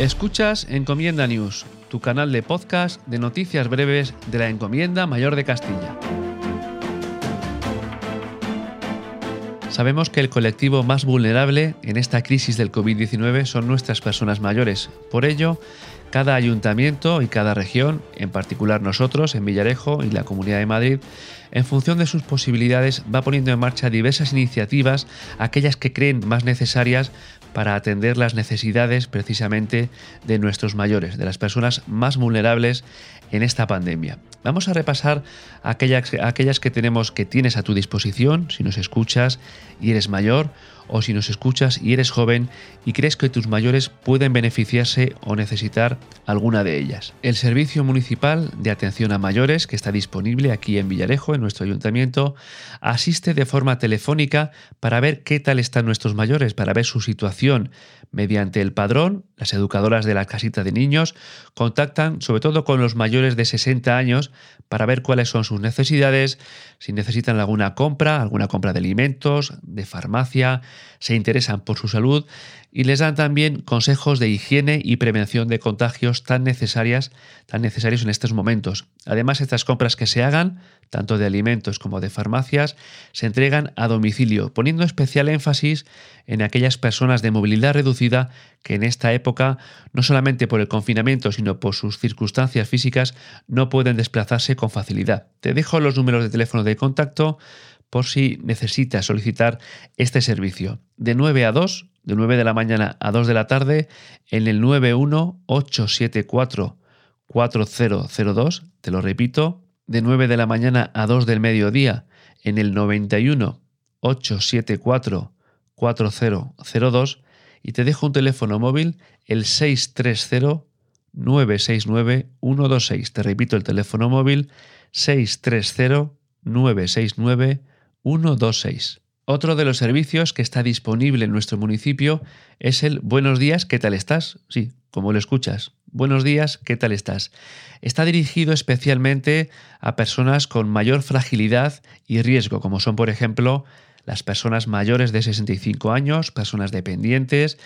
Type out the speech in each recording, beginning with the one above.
Escuchas Encomienda News, tu canal de podcast de noticias breves de la Encomienda Mayor de Castilla. Sabemos que el colectivo más vulnerable en esta crisis del COVID-19 son nuestras personas mayores. Por ello, cada ayuntamiento y cada región, en particular nosotros en Villarejo y la Comunidad de Madrid, en función de sus posibilidades va poniendo en marcha diversas iniciativas, aquellas que creen más necesarias para atender las necesidades precisamente de nuestros mayores, de las personas más vulnerables en esta pandemia. Vamos a repasar aquellas, aquellas que tenemos que tienes a tu disposición si nos escuchas y eres mayor o si nos escuchas y eres joven y crees que tus mayores pueden beneficiarse o necesitar alguna de ellas. El Servicio Municipal de Atención a Mayores, que está disponible aquí en Villarejo, en nuestro ayuntamiento, asiste de forma telefónica para ver qué tal están nuestros mayores, para ver su situación. Mediante el padrón, las educadoras de la casita de niños contactan sobre todo con los mayores de 60 años para ver cuáles son sus necesidades, si necesitan alguna compra, alguna compra de alimentos, de farmacia, se interesan por su salud y les dan también consejos de higiene y prevención de contagios tan necesarias, tan necesarios en estos momentos. Además, estas compras que se hagan, tanto de alimentos como de farmacias, se entregan a domicilio, poniendo especial énfasis en aquellas personas de movilidad reducida que en esta época, no solamente por el confinamiento, sino por sus circunstancias físicas, no pueden desplazarse con facilidad. Te dejo los números de teléfono de contacto por si necesitas solicitar este servicio. De 9 a 2, de 9 de la mañana a 2 de la tarde, en el 918744002, te lo repito, de 9 de la mañana a 2 del mediodía, en el 91 874 4002 y te dejo un teléfono móvil el 630 969 126. Te repito el teléfono móvil 630 969 126. Otro de los servicios que está disponible en nuestro municipio es el Buenos días, ¿qué tal estás? Sí, como lo escuchas. Buenos días, ¿qué tal estás? Está dirigido especialmente a personas con mayor fragilidad y riesgo, como son, por ejemplo, las personas mayores de 65 años, personas dependientes,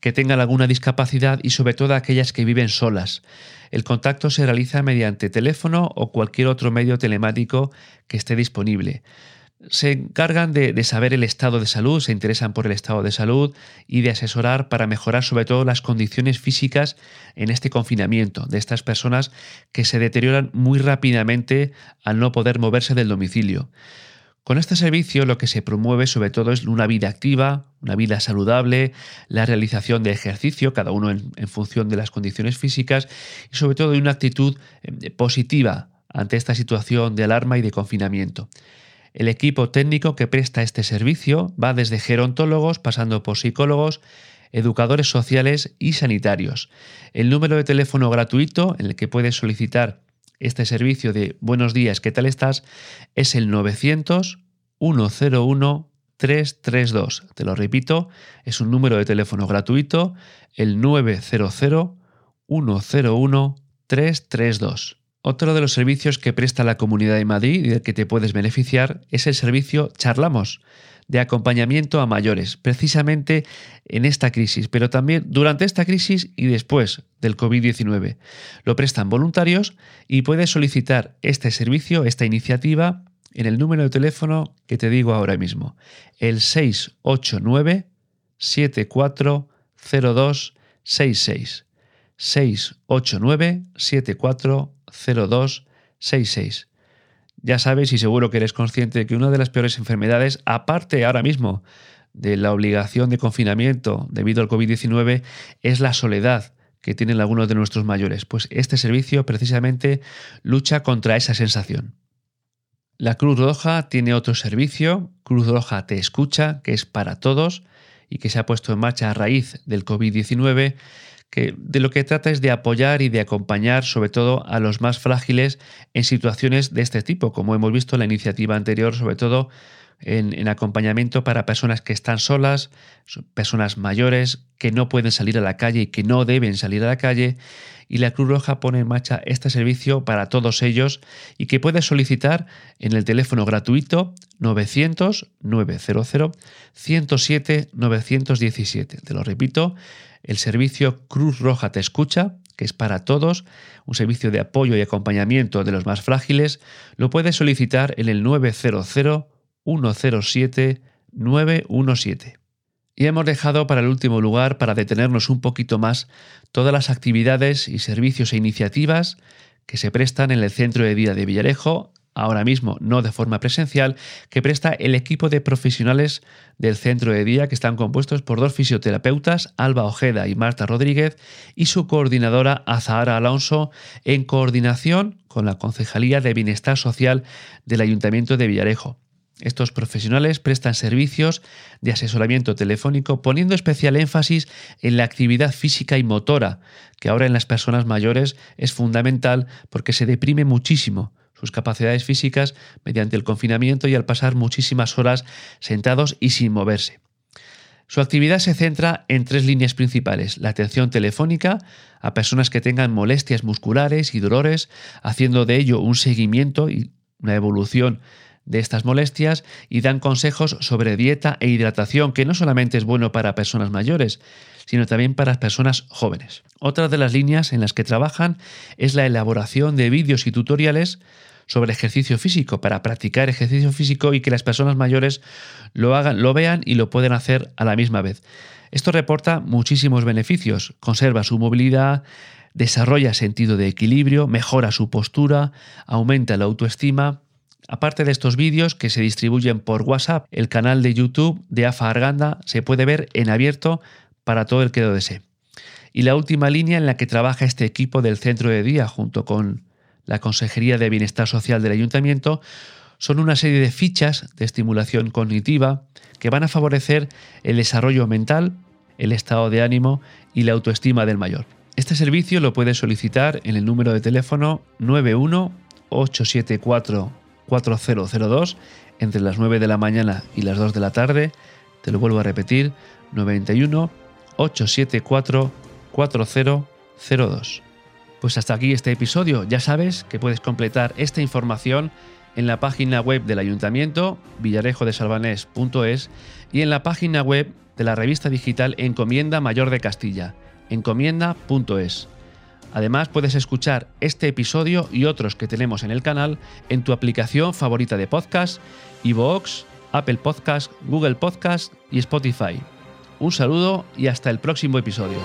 que tengan alguna discapacidad y sobre todo aquellas que viven solas. El contacto se realiza mediante teléfono o cualquier otro medio telemático que esté disponible se encargan de, saber el estado de salud, se interesan por el estado de salud y de asesorar para mejorar sobre todo las condiciones físicas en este confinamiento de estas personas que se deterioran muy rápidamente al no poder moverse del domicilio. Con este servicio lo que se promueve sobre todo es una vida activa, una vida saludable, la realización de ejercicio, cada uno en, en función de las condiciones físicas y sobre todo una actitud eh, positiva ante esta situación de alarma y de confinamiento. El equipo técnico que presta este servicio va desde gerontólogos, pasando por psicólogos, educadores sociales y sanitarios. El número de teléfono gratuito en el que puedes solicitar este servicio de Buenos días, ¿qué tal estás? es el 900 101 332. Te lo repito, es un número de teléfono gratuito, el 900 101 332. Otro de los servicios que presta la Comunidad de Madrid y del que te puedes beneficiar es el servicio Charlamos, de acompañamiento a mayores, precisamente en esta crisis, pero también durante esta crisis y después del COVID-19. Lo prestan voluntarios y puedes solicitar este servicio, esta iniciativa, en el número de teléfono que te digo ahora mismo, el 689 740266. 689 74 0266. Ya sabes y seguro que eres consciente de que una de las peores enfermedades, aparte ahora mismo de la obligación de confinamiento debido al COVID-19, es la soledad que tienen algunos de nuestros mayores. Pues este servicio precisamente lucha contra esa sensación. La Cruz Roja tiene otro servicio, Cruz Roja Te Escucha, que es para todos y que se ha puesto en marcha a raíz del COVID-19 que de lo que trata es de apoyar y de acompañar sobre todo a los más frágiles en situaciones de este tipo, como hemos visto en la iniciativa anterior, sobre todo en, acompañamiento para personas que están solas, personas mayores que no pueden salir a la calle y que no deben salir a la calle. Y la Cruz Roja pone en marcha este servicio para todos ellos y que puedes solicitar en el teléfono gratuito 900 900 107 917. Te lo repito, el servicio Cruz Roja Te Escucha, que es para todos, un servicio de apoyo y acompañamiento de los más frágiles, lo puedes solicitar en el 900 107 917. Y hemos dejado para el último lugar, para detenernos un poquito más, todas las actividades y servicios e iniciativas que se prestan en el Centro de Día de Villarejo, ahora mismo no de forma presencial, que presta el equipo de profesionales del Centro de Día, que están compuestos por dos fisioterapeutas, Alba Ojeda y Marta Rodríguez, y su coordinadora Azahara Alonso, en coordinación con la Concejalía de Bienestar Social del Ayuntamiento de Villarejo. Estos profesionales prestan servicios de asesoramiento telefónico poniendo especial énfasis en la actividad física y motora, que ahora en las personas mayores es fundamental porque se deprime muchísimo sus capacidades físicas mediante el confinamiento y al pasar muchísimas horas sentados y sin moverse. Su actividad se centra en tres líneas principales. La atención telefónica a personas que tengan molestias musculares y dolores, haciendo de ello un seguimiento y una evolución de estas molestias y dan consejos sobre dieta e hidratación, que no solamente es bueno para personas mayores, sino también para personas jóvenes. Otra de las líneas en las que trabajan es la elaboración de vídeos y tutoriales sobre ejercicio físico, para practicar ejercicio físico y que las personas mayores lo hagan, lo vean y lo pueden hacer a la misma vez. Esto reporta muchísimos beneficios, conserva su movilidad, desarrolla sentido de equilibrio, mejora su postura, aumenta la autoestima, Aparte de estos vídeos que se distribuyen por WhatsApp, el canal de YouTube de AFA Arganda se puede ver en abierto para todo el que lo desee. Y la última línea en la que trabaja este equipo del centro de día junto con la Consejería de Bienestar Social del Ayuntamiento son una serie de fichas de estimulación cognitiva que van a favorecer el desarrollo mental, el estado de ánimo y la autoestima del mayor. Este servicio lo puedes solicitar en el número de teléfono 91 874 4002 entre las 9 de la mañana y las 2 de la tarde. Te lo vuelvo a repetir, 91 874 4002. Pues hasta aquí este episodio. Ya sabes que puedes completar esta información en la página web del ayuntamiento villarejodesalvanés.es y en la página web de la revista digital Encomienda Mayor de Castilla, encomienda.es. Además, puedes escuchar este episodio y otros que tenemos en el canal en tu aplicación favorita de podcast, iVoox, Apple Podcast, Google Podcast y Spotify. Un saludo y hasta el próximo episodio.